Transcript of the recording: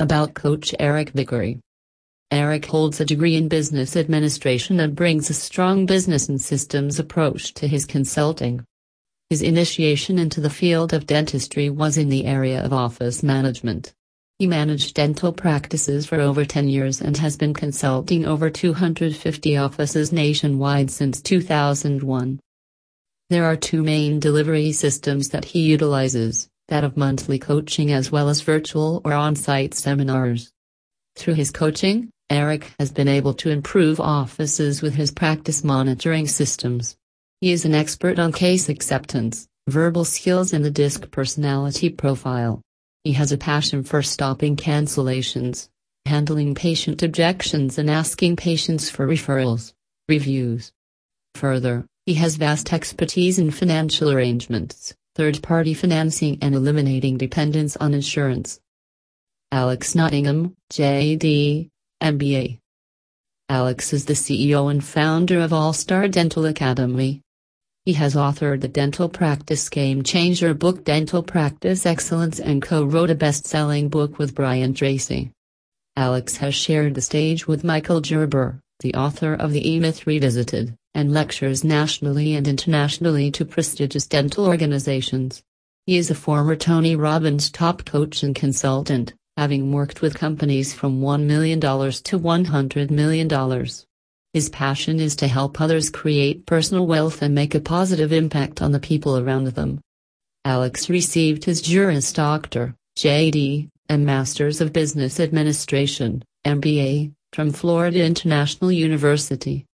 About Coach Eric Vickery. Eric holds a degree in business administration and brings a strong business and systems approach to his consulting. His initiation into the field of dentistry was in the area of office management. He managed dental practices for over 10 years and has been consulting over 250 offices nationwide since 2001. There are two main delivery systems that he utilizes that of monthly coaching as well as virtual or on site seminars. Through his coaching, Eric has been able to improve offices with his practice monitoring systems. He is an expert on case acceptance, verbal skills, and the DISC personality profile. He has a passion for stopping cancellations, handling patient objections, and asking patients for referrals, reviews. Further, he has vast expertise in financial arrangements, third party financing, and eliminating dependence on insurance. Alex Nottingham, JD, MBA. Alex is the CEO and founder of All Star Dental Academy. He has authored the Dental Practice Game Changer book Dental Practice Excellence and co-wrote a best-selling book with Brian Tracy. Alex has shared the stage with Michael Gerber, the author of The E-Myth Revisited, and lectures nationally and internationally to prestigious dental organizations. He is a former Tony Robbins top coach and consultant, having worked with companies from $1 million to $100 million. His passion is to help others create personal wealth and make a positive impact on the people around them. Alex received his Juris Doctor, JD, and Masters of Business Administration, MBA, from Florida International University.